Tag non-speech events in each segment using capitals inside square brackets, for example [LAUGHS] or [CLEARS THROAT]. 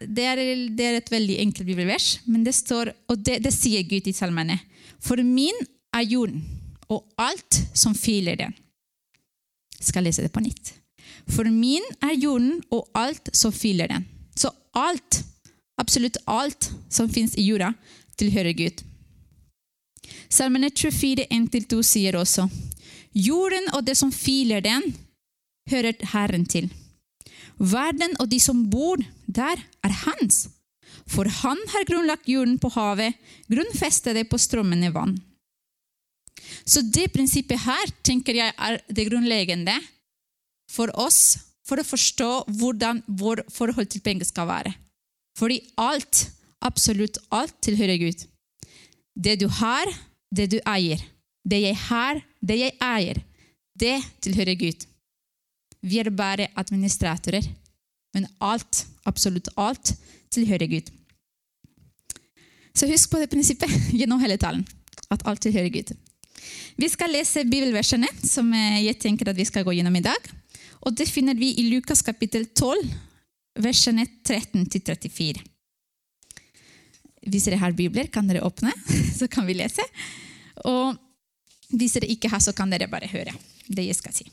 det, er, det er et veldig enkelt bibelvers, men det står, og det, det sier Gud i salmene. For min er jorden og alt som fyller den. Jeg skal lese det på nytt. For min er jorden og alt som fyller den. Så alt, absolutt alt som fins i jorda, tilhører Gud. Salmene 24, 1-2 sier også Jorden og det som fyller den, hører Herren til. Verden og de som bor der, er hans. For han har grunnlagt jorden på havet, grunnfestet det på strømmende vann. Så det prinsippet her tenker jeg er det grunnleggende for oss for å forstå hvordan vår forhold til penger skal være. Fordi alt, absolutt alt, tilhører Gud. Det du har, det du eier. Det jeg har, det jeg eier. Det tilhører Gud. Vi er bare administratorer. Men alt, absolutt alt, tilhører Gud. Så husk på det prinsippet [LAUGHS] gjennom hele talen. At alt tilhører Gud. Vi skal lese bibelversene som jeg tenker at vi skal gå gjennom i dag. Og Det finner vi i Lukas kapittel 12, versene 13-34. Hvis dere har bibler, kan dere åpne, [LAUGHS] så kan vi lese. Og hvis dere ikke har, så kan dere bare høre det jeg skal si.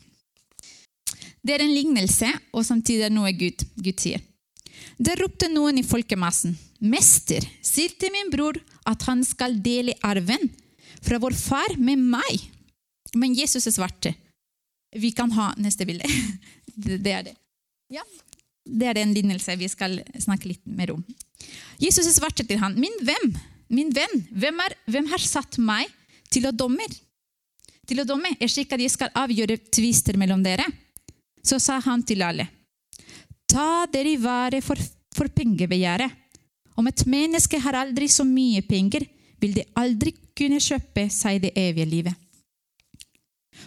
Det er en lignelse, og samtidig er noe Gud, Gud sier. Da ropte noen i folkemassen, 'Mester, si til min bror at han skal dele arven fra vår far med meg.' Men Jesus svarte. Vi kan ha neste bilde. [LAUGHS] Det er det. Ja, det er en lignelse vi skal snakke litt mer om. Jesus svarte til ham, 'Min hvem? Min venn, hvem, er, hvem har satt meg til å dommer?' Til å domme er slik at jeg skal avgjøre tvister mellom dere. Så sa han til alle, ta dere i vare for, for pengebegjæret. Om et menneske har aldri så mye penger, vil det aldri kunne kjøpe seg det evige livet.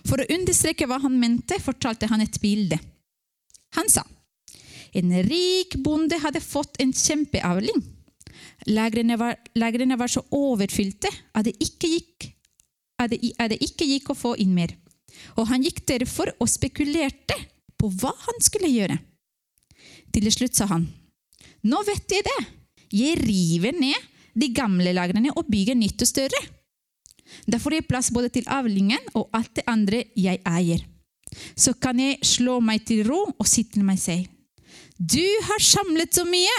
For å understreke hva han mente, fortalte han et bilde. Han sa, en rik bonde hadde fått en kjempeavling. Lagrene var, lagrene var så overfylte at det, gikk, at, det, at det ikke gikk å få inn mer. Og han gikk derfor og spekulerte på hva han skulle gjøre. Til slutt sa han, nå vet jeg det, jeg river ned de gamle lagrene og bygger nytt og større. Da får jeg plass både til avlingen og alt det andre jeg eier. Så kan jeg slå meg til ro og si til meg selv, du har samlet så mye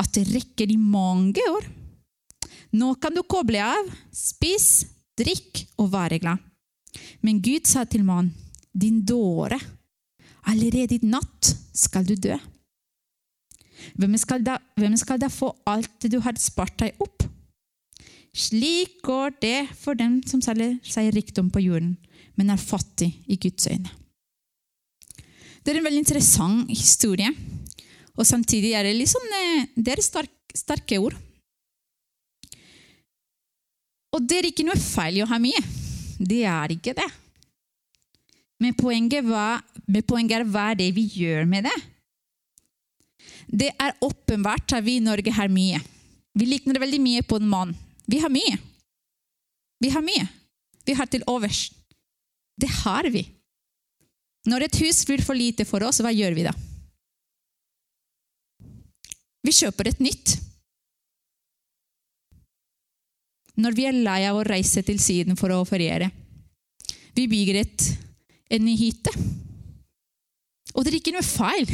at det rekker i mange år. Nå kan du koble av, spis, drikk og være glad. Men Gud sa til mannen, din dåre, Allerede i natt skal du dø. Hvem skal, da, hvem skal da få alt du har spart deg opp? Slik går det for dem som selger seg rikdom på jorden, men er fattig i Guds øyne. Det er en veldig interessant historie, og samtidig er det, liksom, det er stark, sterke ord. Og det er ikke noe feil i å ha mye. Det er ikke det. Men poenget, var, men poenget er hva det vi gjør med det. Det er åpenbart at vi i Norge har mye. Vi likner veldig mye på en mann. Vi har mye. Vi har mye. Vi har til overs. Det har vi. Når et hus blir for lite for oss, hva gjør vi da? Vi kjøper et nytt. Når vi er lei av å reise til Syden for å feriere. Vi bygger et en ny hytte. Og det er ikke noe feil.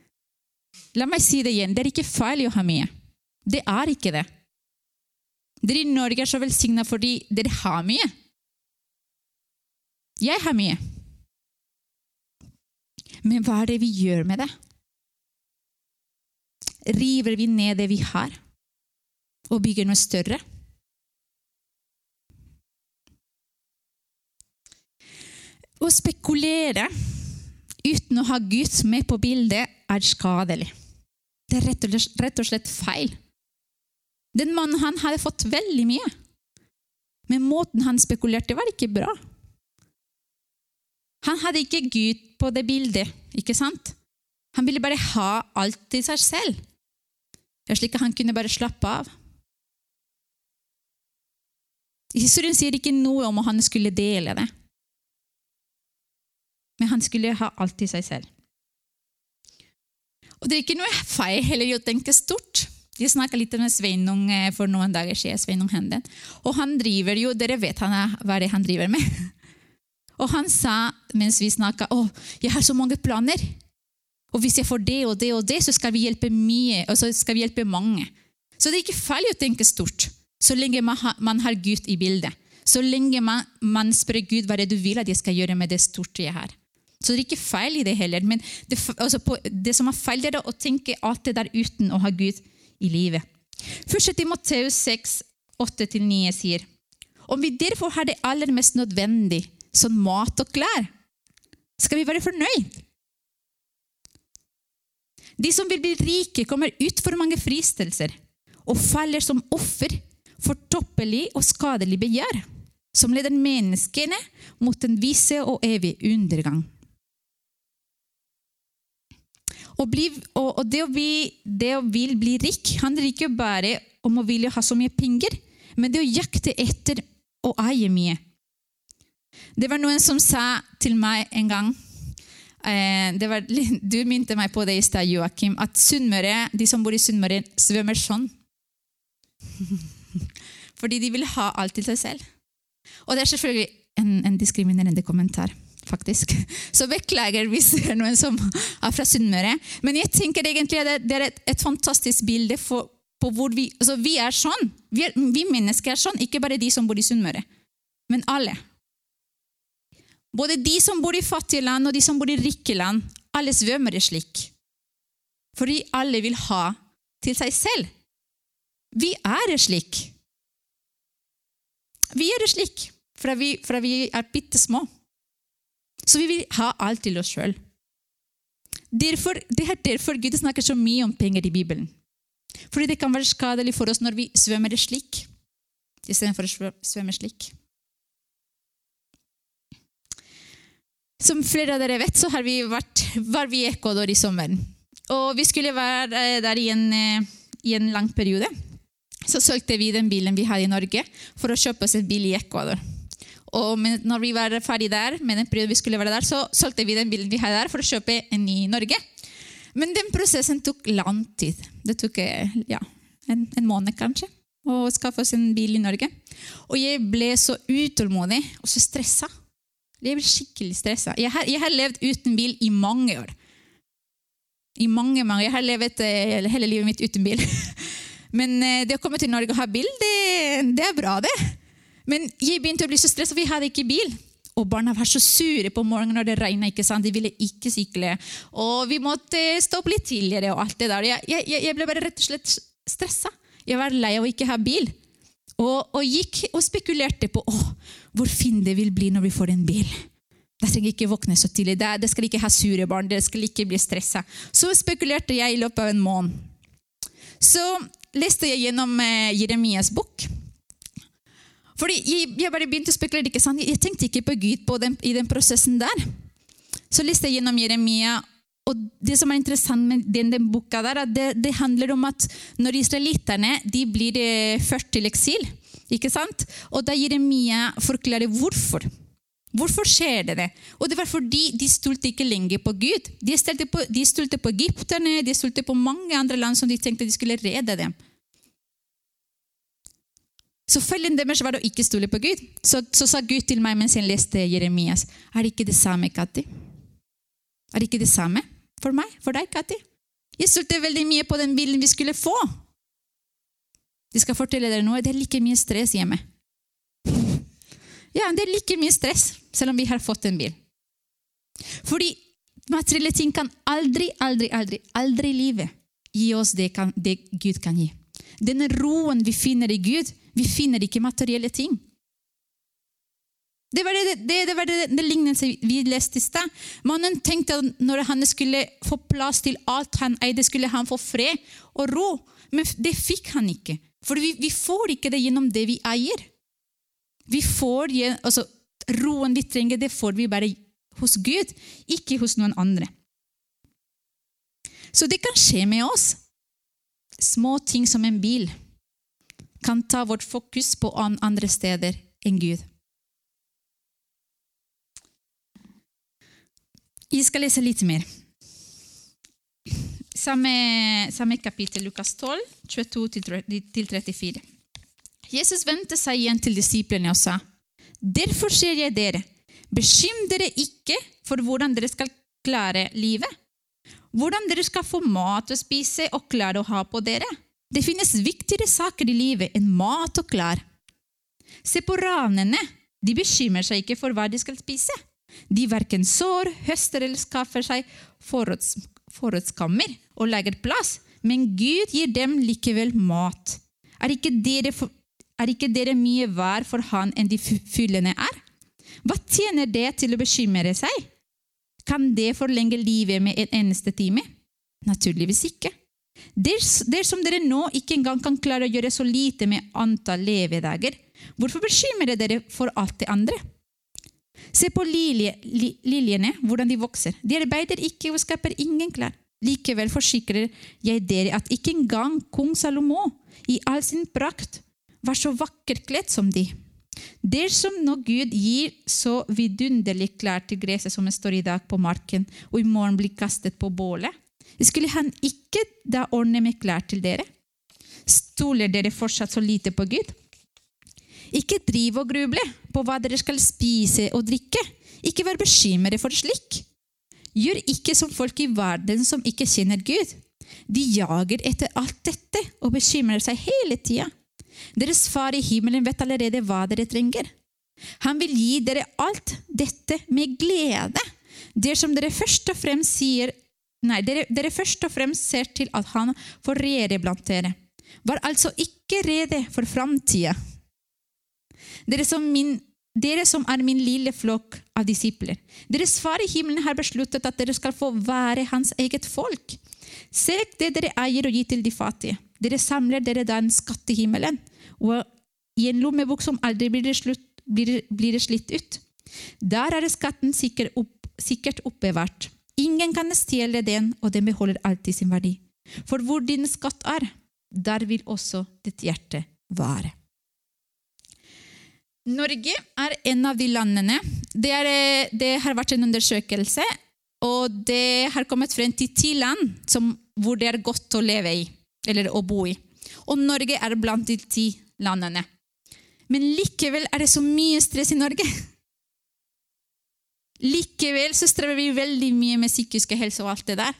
[LAUGHS] La meg si det igjen. Det er ikke feil å ha mye. Det er ikke det. Dere i Norge er så velsigna fordi dere har mye. Jeg har mye. Men hva er det vi gjør med det? River vi ned det vi har, og bygger noe større? Å spekulere uten å ha Gud med på bildet er skadelig. Det er rett og, slett, feil. Den mannen han hadde fått veldig mye, men måten han spekulerte, var ikke bra. Han hadde ikke Gud på det bildet, ikke sant? Han ville bare ha alt til seg selv, slik at han kunne bare slappe av. Historien sier ikke noe om at han skulle dele det men han skulle ha alt i seg selv. Og det er ikke noe feil heller å tenke stort. Jeg snakka litt med Sveinung eh, for noen dager siden. Sveinung Henden. Og han driver jo, Dere vet han er, hva det er han driver med. [LAUGHS] Og han sa mens vi snakka å, jeg har så mange planer. Og hvis jeg får det og det og det, så skal vi hjelpe mye, og så skal vi hjelpe mange. Så det er ikke feil å tenke stort, så lenge man har, man har Gud i bildet. Så lenge man, man spør Gud hva det er du vil at jeg skal gjøre med det store jeg har. Så det er ikke feil i det heller. Men det, altså på, det som er feil, det er å tenke alt det der uten å ha Gud i livet. Først til Matteus 6, 8-9 sier om vi derfor har det aller mest nødvendig, som mat og klær, skal vi være fornøyd. De som vil bli rike, kommer ut for mange fristelser og faller som offer for toppelig og skadelig begjær, som leder menneskene mot en vise og evig undergang. Og, bli, og, og det, å bli, det å vil bli rik handler ikke bare om å ville ha så mye penger, men det å jakte etter å eie mye. Det var noen som sa til meg en gang eh, var, [LAUGHS] Du minte meg på det i stad, Joakim, at Sunnmøre, de som bor i Sunnmøre, svømmer sånn. [LAUGHS] Fordi de vil ha alt til seg selv. Og det er selvfølgelig en, en diskriminerende kommentar faktisk. Så beklager hvis det er noen som er fra Sunnmøre. Men jeg tenker egentlig at det er et, et fantastisk bilde for, på hvor vi altså Vi er sånn. Vi, er, vi, mennesker er sånn, ikke bare de som bor i Sunnmøre, men alle. Både de som bor i fattige land, og de som bor i rike land. Alle svømmer slik. Fordi alle vil ha til seg selv. Vi er slik. Vi er slik, for vi, fra vi er bitte små. Så vi vil ha alt til oss sjøl. Det er derfor Gud snakker så mye om penger i Bibelen. Fordi det kan være skadelig for oss når vi svømmer slik istedenfor å svømme slik. Som flere av dere vet, så har vi vært, var vi i Ecuador i sommeren. Og vi skulle være der i en, eh, i en lang periode. Så solgte vi den bilen vi hadde i Norge, for å kjøpe oss en bil i Ecuador. Og når vi var ferdig der, med den vi skulle være der, så solgte vi den bilen vi hadde der, for å kjøpe en i Norge. Men den prosessen tok lang tid. Det tok ja, en, en måned, kanskje, å skaffe oss en bil i Norge. Og jeg ble så utålmodig og så stressa. Jeg ble skikkelig stressa. Jeg, jeg, har levd uten bil i mange år. I mange, mange. Jeg har levd eh, hele livet mitt uten bil. [LAUGHS] Men eh, det å komme til Norge og ha bil, det, det er bra, det. Men jeg begynte å bli så stressa, for vi hadde ikke bil. Og barna var så sure på morgenen når det regna. De ville ikke sykle. Og vi måtte stå opp litt tidligere. og alt det der. Jeg, jeg, jeg ble bare rett og slett stressa. Jeg var lei av å ikke ha bil. Og, og gikk og spekulerte på å, hvor fin det vil bli når vi får en bil. Da trenger jeg ikke våkne så tidlig. Det skal ikke ha sure barn. Det skal ikke bli stressa. Så spekulerte jeg i løpet av en måned. Så leste jeg gjennom eh, Jeremias bok. Fordi jeg, jeg, bare begynte å spekulere. ikke sant? Jeg tenkte ikke på Gud på den, i den prosessen der. Så leste jeg gjennom Jeremia, og det som er interessant med den, den boka, der, at det, det, handler om at når israeliterne blir eh, ført til eksil, ikke sant? og da Jeremia forklarer hvorfor. Hvorfor skjer det? det? Og det var fordi de stolte ikke lenger på Gud. De stolte på, de stolte på egypterne, de stolte på mange andre land som de tenkte de skulle redde dem. Så fellen deres var å ikke stole på Gud. Så, så, sa Gud til meg mens jeg leste Jeremias, er det ikke det samme, Katti? Er det ikke det samme for meg? For deg, Katti? Jeg stolte veldig mye på den bilen vi skulle få. De skal fortelle dere noe. Det er like mye stress hjemme. Ja, det er like mye stress, selv om vi har fått en bil. Fordi materielle ting kan aldri, aldri, aldri, aldri i livet gi oss det, kan, det Gud kan gi. Denne roen vi finner i Gud, vi finner ikke materielle ting. Det var det, det, det, var det, det lignelse vi leste i stad. Mannen tenkte at når han skulle få plass til alt han eide, skulle han få fred og ro. Men det fikk han ikke. For vi, vi får ikke det gjennom det vi eier. Vi får, altså, Roen vi trenger, det får vi bare hos Gud, ikke hos noen andre. Så det kan skje med oss. Små ting som en bil kan ta vårt fokus på andre steder enn Gud. Jeg skal lese litt mer. samme, samme kapittel, Lukas 12, 22-34. Jesus vendte seg igjen til disiplene og sa, Derfor sier jeg dere, bekym dere ikke for hvordan dere skal klare livet. Hvordan dere skal få mat å spise og klær å ha på dere. Det finnes viktigere saker i livet enn mat og klær. Se på ranene. De bekymrer seg ikke for hva de skal spise. De verken sår, høster eller skaffer seg forråds, forrådskammer og legger plass, men Gud gir dem likevel mat. Er ikke dere, er ikke dere mye vær for Han enn de fyllende er? Hva tjener det til å bekymre seg? Kan det forlenge livet med en eneste time? Naturligvis ikke. Dersom dere nå ikke engang kan klare å gjøre så lite med antall levedager, hvorfor bekymrer dere for alt det andre? Se på lilje, li, liljene, hvordan de vokser. De arbeider ikke og skaper ingen klær. Likevel forsikrer jeg dere at ikke engang kong Salomo i all sin prakt var så vakkert kledd som de. Dersom nå Gud gir så vidunderlig klær til gresset som står i dag på marken, og i morgen blir kastet på bålet, skulle han ikke da ordne med klær til dere? Stoler dere fortsatt så lite på Gud? Ikke driv og gruble på hva dere skal spise og drikke. Ikke vær bekymret for slik. Gjør ikke som folk i verden som ikke kjenner Gud. De jager etter alt dette og bekymrer seg hele tida. Deres far i himmelen vet allerede hva dere trenger. Han vil gi dere alt dette med glede, dersom dere først og fremst sier Nei, dere, dere først og fremst ser til at han får regjere blant dere. Var altså ikke rede for framtida. Dere dere som er min lille flokk av disipler. Deres far i himmelen har besluttet at dere skal få være hans eget folk. Søk det dere eier, og gi til de fattige. Dere samler dere da en skatt i himmelen, og i en lommebok som aldri blir, slutt, blir, blir slitt ut. Der er skatten sikkert, opp, sikkert oppbevart. Ingen kan stjele den, og den beholder alltid sin verdi. For hvor din skatt er, der vil også ditt hjerte være. Norge er en av de landene Det, er, det har vært en undersøkelse, og det har kommet frem til ti land som, hvor det er godt å leve i, eller å bo i. Og Norge er blant de ti landene. Men likevel er det så mye stress i Norge. Likevel så strever vi veldig mye med psykisk helse og alt det der.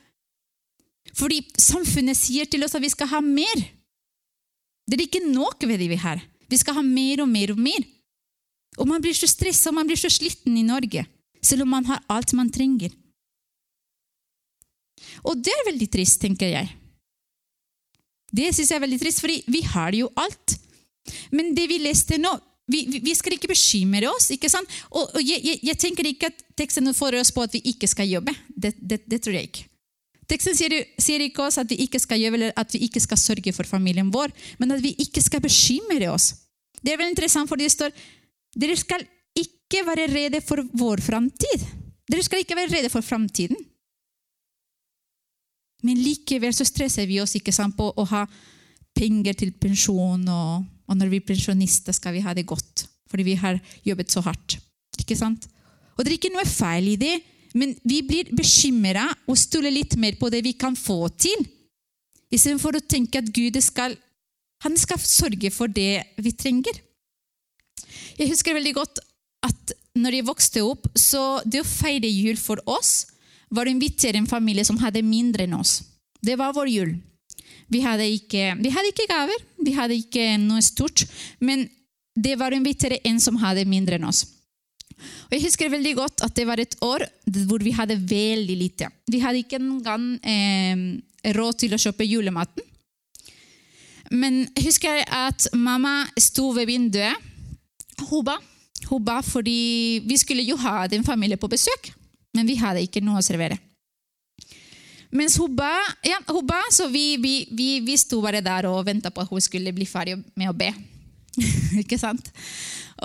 Fordi samfunnet sier til oss at vi skal ha mer. Det er ikke nok ved det vi har. Vi skal ha mer og mer og mer. Og man blir så stressa man blir så sliten i Norge, selv om man har alt man trenger. Og det er veldig trist, tenker jeg. Det syns jeg er veldig trist, for vi har jo alt. Men det vi leste nå vi, vi skal ikke bekymre oss. ikke sant? Og, og jeg, jeg, jeg, tenker ikke at teksten får oss på at vi ikke skal jobbe. Det, det, det tror jeg ikke. Teksten sier, sier, ikke oss at vi ikke skal jobbe eller at vi ikke skal sørge for familien vår, men at vi ikke skal bekymre oss. Det er veldig interessant, for det står dere skal ikke være redde for vår framtid. Dere skal ikke være redde for framtiden. Men likevel så stresser vi oss ikke sant, på å ha penger til pensjon, og, og, når vi er pensjonister, skal vi ha det godt fordi vi har jobbet så hardt. Ikke sant? Og Det er ikke noe feil i det, men vi blir bekymra og stoler litt mer på det vi kan få til, istedenfor å tenke at Gud skal, han skal sørge for det vi trenger. Jeg husker veldig godt at når jeg vokste opp, så det å feire jul for oss var å invitere en familie som hadde mindre enn oss. Det var vår jul. Vi hadde ikke, vi hadde ikke gaver, vi hadde ikke noe stort, men det var en vittere en som hadde mindre enn oss. Og Jeg husker veldig godt at det var et år hvor vi hadde veldig lite. Vi hadde ikke engang eh, råd til å kjøpe julematen. Men jeg husker at mamma sto ved vinduet. Hun ba. Hun ba fordi vi skulle jo ha en familie på besøk men vi hadde ikke noe å servere. Mens hun ba, ja, hun ba så vi, vi, vi, vi sto bare der og venta på at hun skulle bli ferdig med å be. [LAUGHS] ikke sant?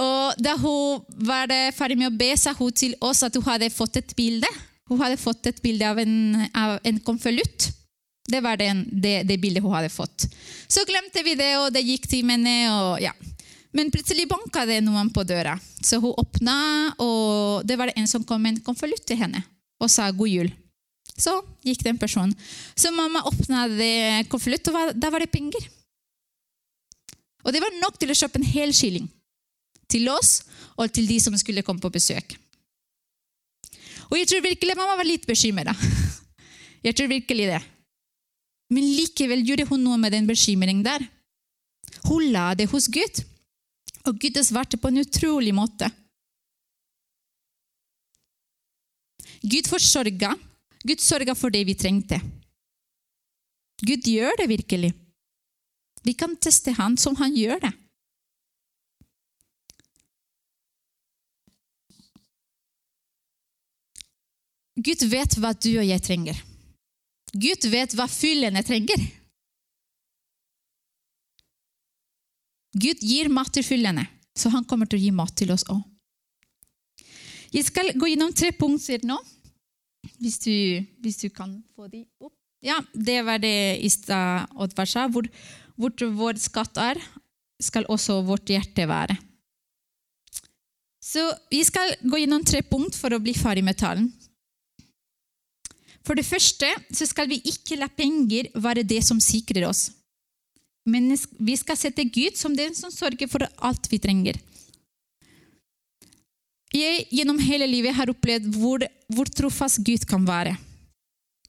Og da hun var ferdig med å be, sa hun til oss at hun hadde fått et bilde. Hun hadde fått et bilde av en, av en konvolutt. Det var den, det, det, bildet hun hadde fått. Så glemte vi det, og det gikk timene. ja. Men plutselig banka det noen på døra, så hun åpna, og det var en som kom med en konvolutt til henne og sa god jul. Så gikk den personen. Så mamma åpna konvolutt, og da var det penger. Og det var nok til å kjøpe en hel kylling. Til oss og til de som skulle komme på besøk. Og jeg tror virkelig mamma var litt bekymra. [LAUGHS] Jeg tror virkelig det. Men likevel gjorde hun noe med den bekymringen der. Hun la det hos Gud, og Gud svarte på en utrolig måte. Gud forsørga. Gud sørga for det vi trengte. Gud gjør det virkelig. Vi kan teste han som han gjør det. Gud vet hva du og jeg trenger. Gud vet hva fyllene trenger. Gud gir mat til fyllene, så han kommer til å gi mat til oss òg. Jeg skal gå gjennom tre punkter nå, hvis du, hvis du kan få de opp. Ja, Det var det i stad Oddvar sa. Hvor, hvor vår skatt er, skal også vårt hjerte være. Så Vi skal gå gjennom tre punkt for å bli ferdig med talen. For det første så skal vi ikke la penger være det som sikrer oss. Men vi skal sette Gud som den som sørger for alt vi trenger. Jeg gjennom hele livet har opplevd hvor, hvor trofast Gud kan være.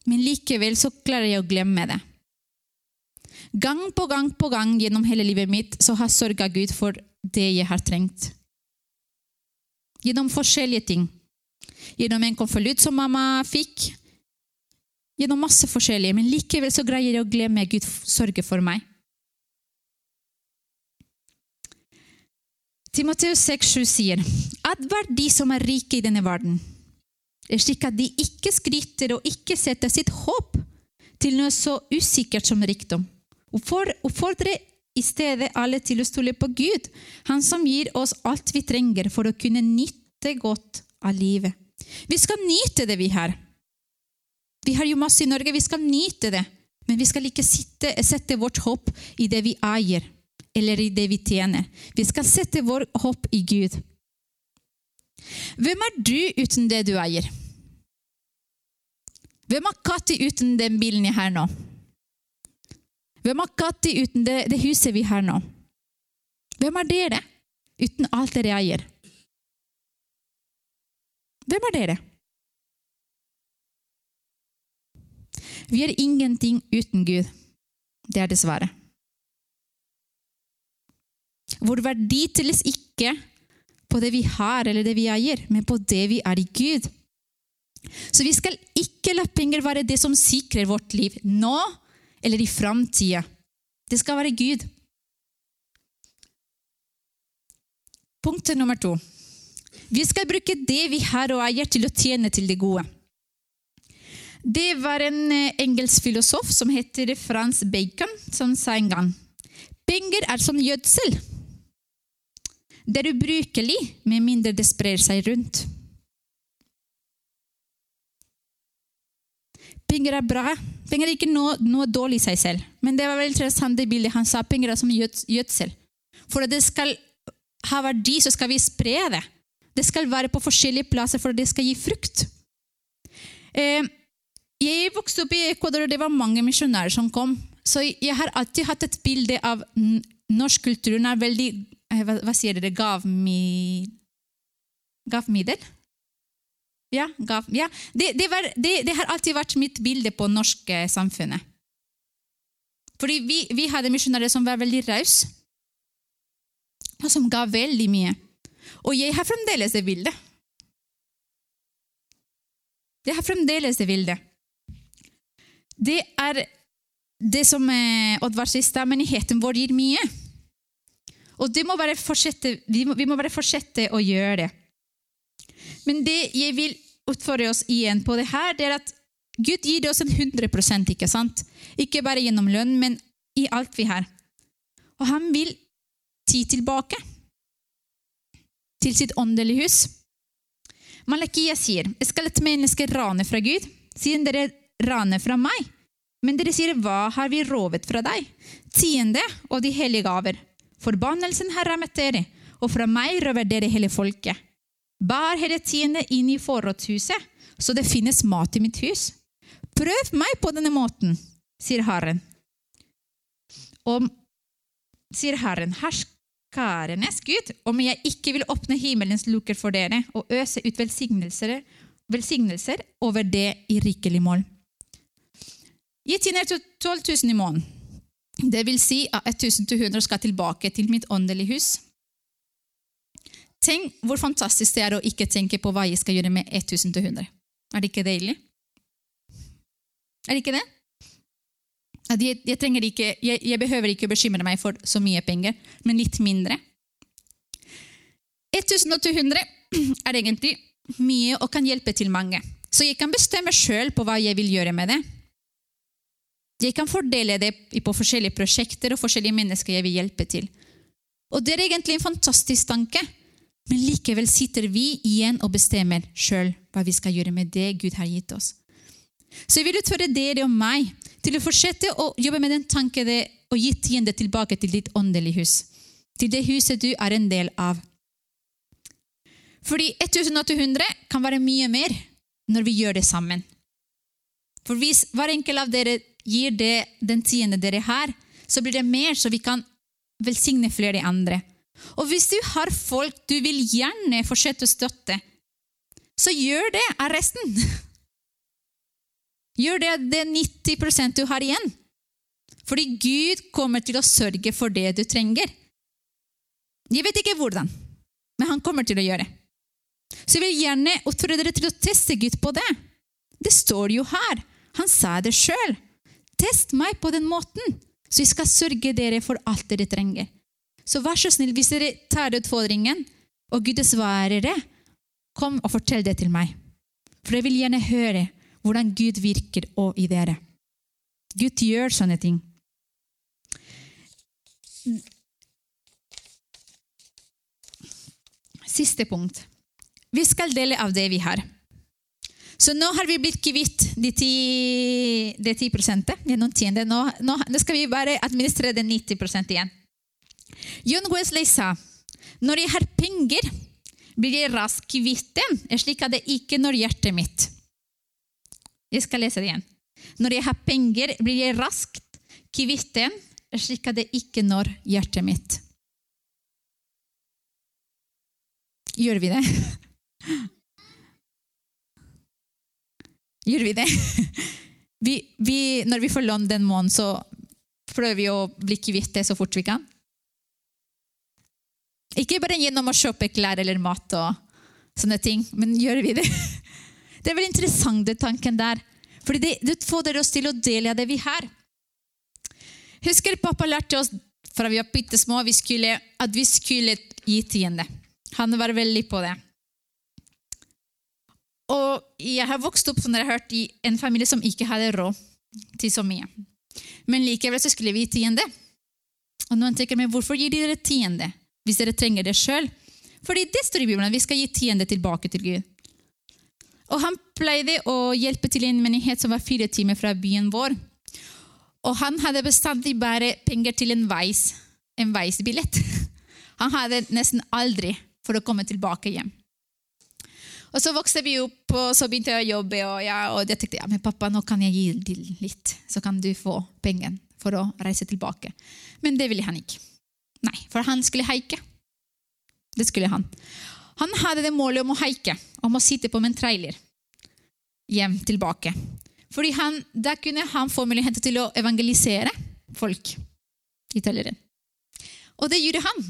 Men likevel så klarer jeg å glemme det. Gang på gang på gang gjennom hele livet mitt så har sørga Gud for det jeg har trengt. Gjennom forskjellige ting. Gjennom en konvolutt som mamma fikk, gjennom masse forskjellige, men likevel så greier jeg å glemme Gud sørger for meg. Timoteus 6,7 sier advar de som er rike i denne verden, slik at de ikke skryter og ikke setter sitt håp til noe så usikkert som rikdom. Oppfordre i stedet alle til å stole på Gud, Han som gir oss alt vi trenger for å kunne nyte godt av livet. Vi skal nyte det vi har. Vi har jo masse i Norge, vi skal nyte det. Men vi skal ikke sitte, sette vårt håp i det vi eier, eller i det vi tjener. Vi skal sette vårt håp i Gud. Hvem er du uten det du eier? Hvem er Katti uten den bilen jeg har nå? Hvem er Katti uten det, det huset vi har nå? Hvem er dere uten alt dere eier? Hvem er dere? Vi er ingenting uten Gud. Det er dessverre. Vår verdi telles ikke på det vi har eller det vi eier, men på det vi er i Gud. Så vi skal ikke la penger være det som sikrer vårt liv nå eller i framtida. Det skal være Gud. Punkt nummer to. Vi skal bruke det vi har og eier, til å tjene til det gode. Det var en eh, engelsk filosof som heter Frans Bacon, som sa en gang Penger er som gjødsel. Det er ubrukelig med mindre det sprer seg rundt. Penger er bra. Penger er ikke noe, noe dårlig i seg selv. Men det var veldig interessant det bildet han sa. Penger er som gjødsel. For at det skal ha verdi, så skal vi spre det. Det skal være på forskjellige plasser for at det skal gi frukt. Eh, jeg vokste opp i Ecuador, og det var mange misjonærer som kom. Så jeg har alltid hatt et bilde av norsk kultur. Den er veldig hva, hva sier dere? Gavmi, gavmiddel? Ja. Gav, ja. Det, det, var, det, det, har alltid vært mitt bilde på norsk eh, samfunnet. Fordi vi, vi hadde misjonærer som var veldig rause, og som ga veldig mye. Og jeg har fremdeles det bildet. Jeg har fremdeles det bildet det er det som eh, Oddvar siste menigheten vår gir mye. Og det må bare fortsette, vi, må, vi må bare fortsette å gjøre det. Men det jeg vil utfordre oss igjen på det her, det er at Gud gir det oss en 100 ikke sant? Ikke bare gjennom lønn, men i alt vi har. Og han vil ti tilbake til sitt åndelige hus. Malakia sier, skal et menneske rane fra Gud, siden dere rane fra meg. Men dere sier, hva har vi rovet fra deg? Tiende og de hellige gaver. Forbannelsen har rammet dere, og fra meg røver dere hele folket. Bar hele tiende inn i forrådshuset, så det finnes mat i mitt hus. Prøv meg på denne måten, sier Herren. Og sier Herren, herskarenes Gud, om jeg ikke vil åpne himmelens luker for dere og øse ut velsignelser, velsignelser over det i rikelig mål. Gi tjener til 12 000 i måneden. Det vil si at 1200 skal tilbake til mitt åndelige hus. Tenk hvor fantastisk det er å ikke tenke på hva jeg skal gjøre med 1200. Er det ikke deilig? Er det ikke det? Jeg, jeg, ikke, jeg, jeg behøver ikke bekymre meg for så mye penger, men litt mindre. 1200 er egentlig mye og kan hjelpe til mange. Så jeg kan bestemme sjøl på hva jeg vil gjøre med det. Jeg kan fordele det på forskjellige prosjekter og forskjellige mennesker jeg vil hjelpe til. Og det er egentlig en fantastisk tanke, men likevel sitter vi igjen og bestemmer sjøl hva vi skal gjøre med det Gud har gitt oss. Så jeg vil utføre dere og meg til å fortsette å jobbe med den tanken og gi tiende tilbake til ditt åndelige hus, til det huset du er en del av. Fordi 1800 kan være mye mer når vi gjør det sammen. For hvis hver enkelt av dere gir det den tiende dere har, så blir det mer, så vi kan velsigne flere andre. Og hvis du har folk du vil gjerne fortsette å støtte, så gjør det av resten. [LAUGHS] Gjør det det 90% du har igjen. Fordi Gud kommer til å sørge for det du trenger. Jeg vet ikke hvordan, men han kommer til å gjøre det. Så jeg vil gjerne oppfordre dere til å teste Gud på det. Det står jo her. Han sa det sjøl. Test meg på den måten, så jeg skal sørge dere for alt dere trenger. Så vær så snill, hvis dere tar utfordringen, og Gud svarer det, kom og fortell det til meg. For jeg vil gjerne høre hvordan Gud virker og i dere. Gud gjør sånne ting. Siste punkt. Vi skal dele av det vi har. Så nå har vi blitt kvitt de 10, de 10 gjennom tiende. Nå, nå, nå, skal vi bare administrere det 90 igjen. John Wesley sa når jeg har penger, blir jeg raskt kvitt dem, slik at det ikke når hjertet mitt. Jeg skal lese det igjen. Når jeg har penger, blir jeg raskt kvitt dem, slik at det ikke når hjertet mitt. Gjør vi det? [LAUGHS] Gjør vi det? [LAUGHS] Vi, vi, når vi får lån den måneden, så prøver vi å bli kvitt det så fort vi kan. Ikke bare gjennom å kjøpe klær eller mat og sånne ting, men gjør vi det? [LAUGHS] Det er veldig interessant, den tanken der. Fordi det, det får oss til å dele av det vi har. Husker pappa lærte oss fra vi var bitte små at vi skulle gi tiende. Han var veldig på det. Og jeg har vokst opp som dere har hørt, i en familie som ikke hadde råd til så mye. Men likevel så skulle vi gi tiende. Og noen tenker men hvorfor gir dere tiende hvis dere trenger det sjøl? Fordi det står i Bibelen vi skal gi tiende tilbake til Gud. Og han pleide å hjelpe til en menighet som var fire timer fra byen vår. Og han hadde bestandig bare penger til en veis, en veisbillett. [LAUGHS] Han hadde nesten aldri for å komme tilbake hjem. Og så vokste vi opp, og så begynte jeg å jobbe. Og, ja, og jeg tenkte ja, men pappa, nå kan jeg gi til litt, så kan du få pengen for å reise tilbake. Men det ville han ikke. Nei, for han skulle haike. Det skulle han. Han hadde det målet om å haike, om å sitte på med en trailer hjem tilbake. Fordi han, Da kunne han få mulighet til å evangelisere folk i traileren. Og det gjorde han.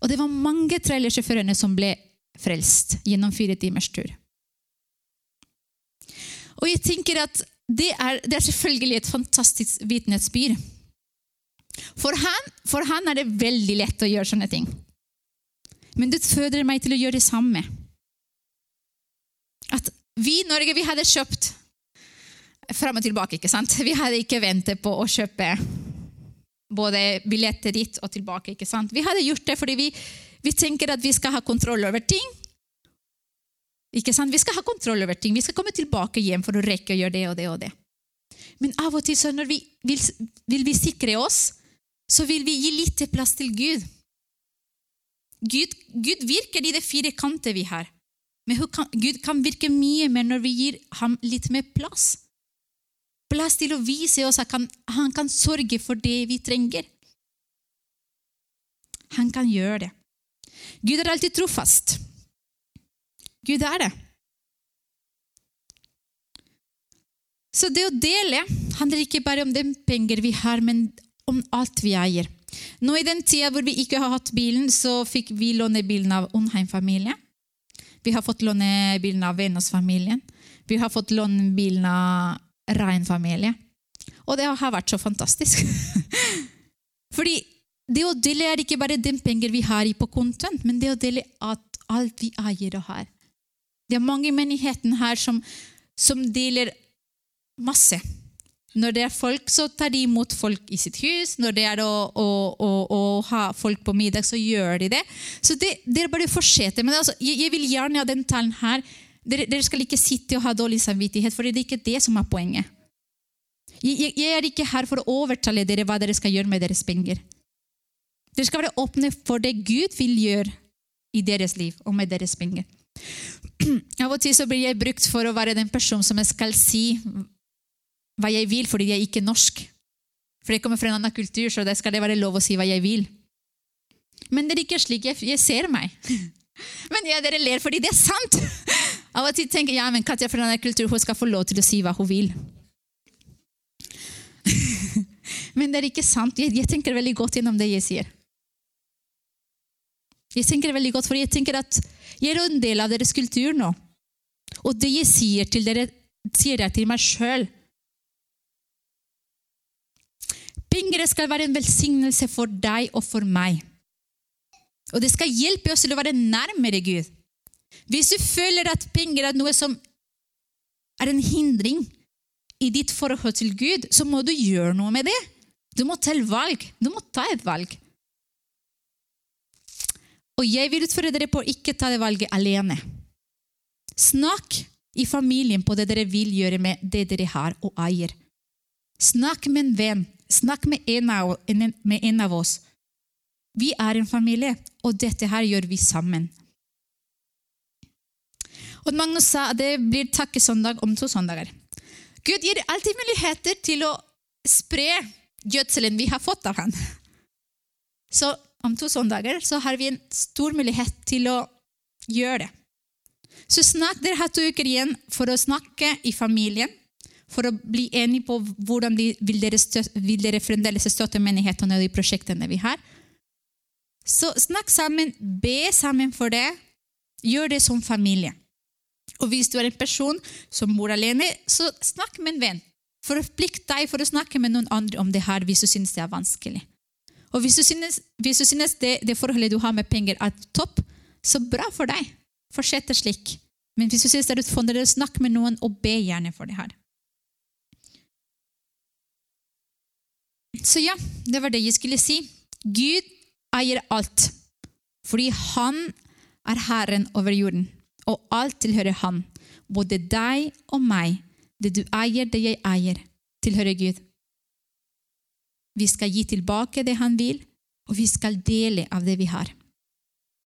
Og det var mange trailersjåfører som ble frelst gjennom fire timers tur. Og jeg tenker at det er, det er selvfølgelig et fantastisk vitnesbyrd. For for han er det veldig lett å gjøre sånne ting. Men det føder meg til å gjøre det samme. At vi i Norge vi hadde kjøpt fram og tilbake. ikke sant? Vi hadde ikke ventet på å kjøpe både billetter dit og tilbake. ikke sant? Vi hadde gjort det fordi vi, vi tenker at vi skal ha kontroll over ting. Ikke sant? Vi skal ha kontroll over ting. Vi skal komme tilbake hjem for å rekke å gjøre det og det og det. Men av og til så når vi vil, vil vi sikre oss, så vil vi gi litt plass til Gud. Gud, Gud virker i de fire kanter vi har. Men Gud kan virke mye mer når vi gir ham litt mer plass. plass til å vise oss at han, han kan sørge for det vi trenger. Han kan gjøre det. Gud er alltid trofast. Gud er det. Så det å dele handler ikke bare om de penger vi har, men om alt vi eier. Nå I den tida hvor vi ikke har hatt bilen, så fikk vi låne bilen av Undheim-familien. Vi har fått låne bilen av Venås-familien. Vi har fått låne bilen av Rein-familien. Og det har vært så fantastisk. [LAUGHS] Fordi det å dele er ikke bare den penger vi har på kontoen, men det å dele at alt vi eier og har. Det er mange i menigheten her som, som deler masse. Når det er folk, så tar de imot folk i sitt hus. Når det er å, å, å, å ha folk på middag, så gjør de det. Så dere bare fortsetter Men. Altså, jeg, jeg, vil gjerne ha den talen her. Dere, dere, skal ikke sitte og ha dårlig samvittighet, for det er ikke det som er poenget. Jeg, jeg er ikke her for å overtale dere hva dere skal gjøre med deres penger. Dere skal være åpne for det Gud vil gjøre i deres liv og med deres penger. [CLEARS THROAT] Av og til så blir jeg brukt for å være den personen som jeg skal si hva jeg vil, fordi jeg er ikke norsk. For jeg kommer fra en annen kultur, så da skal det være lov å si hva jeg vil. Men det er ikke slik jeg, jeg ser meg. [LAUGHS] Men ja, dere ler fordi det er sant. [LAUGHS] Av og til tenker jeg ja, men Katja fra en annen kultur hun skal få lov til å si hva hun vil. [LAUGHS] Men det er ikke sant. Jeg, jeg tenker veldig godt gjennom det jeg sier. Jeg tenker veldig godt, for jeg tenker at jeg er en del av deres kultur nå. Og det jeg sier til dere, sier jeg til meg sjøl. Penger skal være en velsignelse for deg og for meg. Og det skal hjelpe oss til å være nærmere Gud. Hvis du føler at penger er noe som er en hindring i ditt forhold til Gud, så må du gjøre noe med det. Du må ta valg. Du må ta et valg. Og jeg vil utfordre dere på å ikke ta det valget alene. Snakk i familien på det dere vil gjøre med det dere har og eier. Snakk med en venn. Snakk med en av, med en av oss. Vi er en familie, og dette her gjør vi sammen. Og Magnus sa at det blir takkesøndag om to søndager. Gud gir alltid muligheter til å spre gjødselen vi har fått av ham. Så om to søndager så har vi en stor mulighet til å gjøre det. Så snakk, Dere har to uker igjen for å snakke i familien, for å bli enige på hvordan de, vil, dere støtte, vil dere fremdeles støtte menighetene og de prosjektene vi har. Så snakk sammen, be sammen for det. Gjør det som familie. Og hvis du er en person som bor alene, så snakk med en venn. Forplikt deg for å snakke med noen andre om det her hvis du synes det er vanskelig. Og hvis du synes, hvis du synes det, det, forholdet du har med penger, er topp, så bra for deg. Fortsett slik. Men hvis du synes det er utfordrende, snakk med noen og be gjerne for det her. Så ja, det var det jeg skulle si. Gud eier alt, fordi han er herren over jorden, og alt tilhører han. Både deg og meg. Det du eier, det jeg eier, tilhører Gud. Vi skal gi tilbake det han vil, og vi skal dele av det vi har.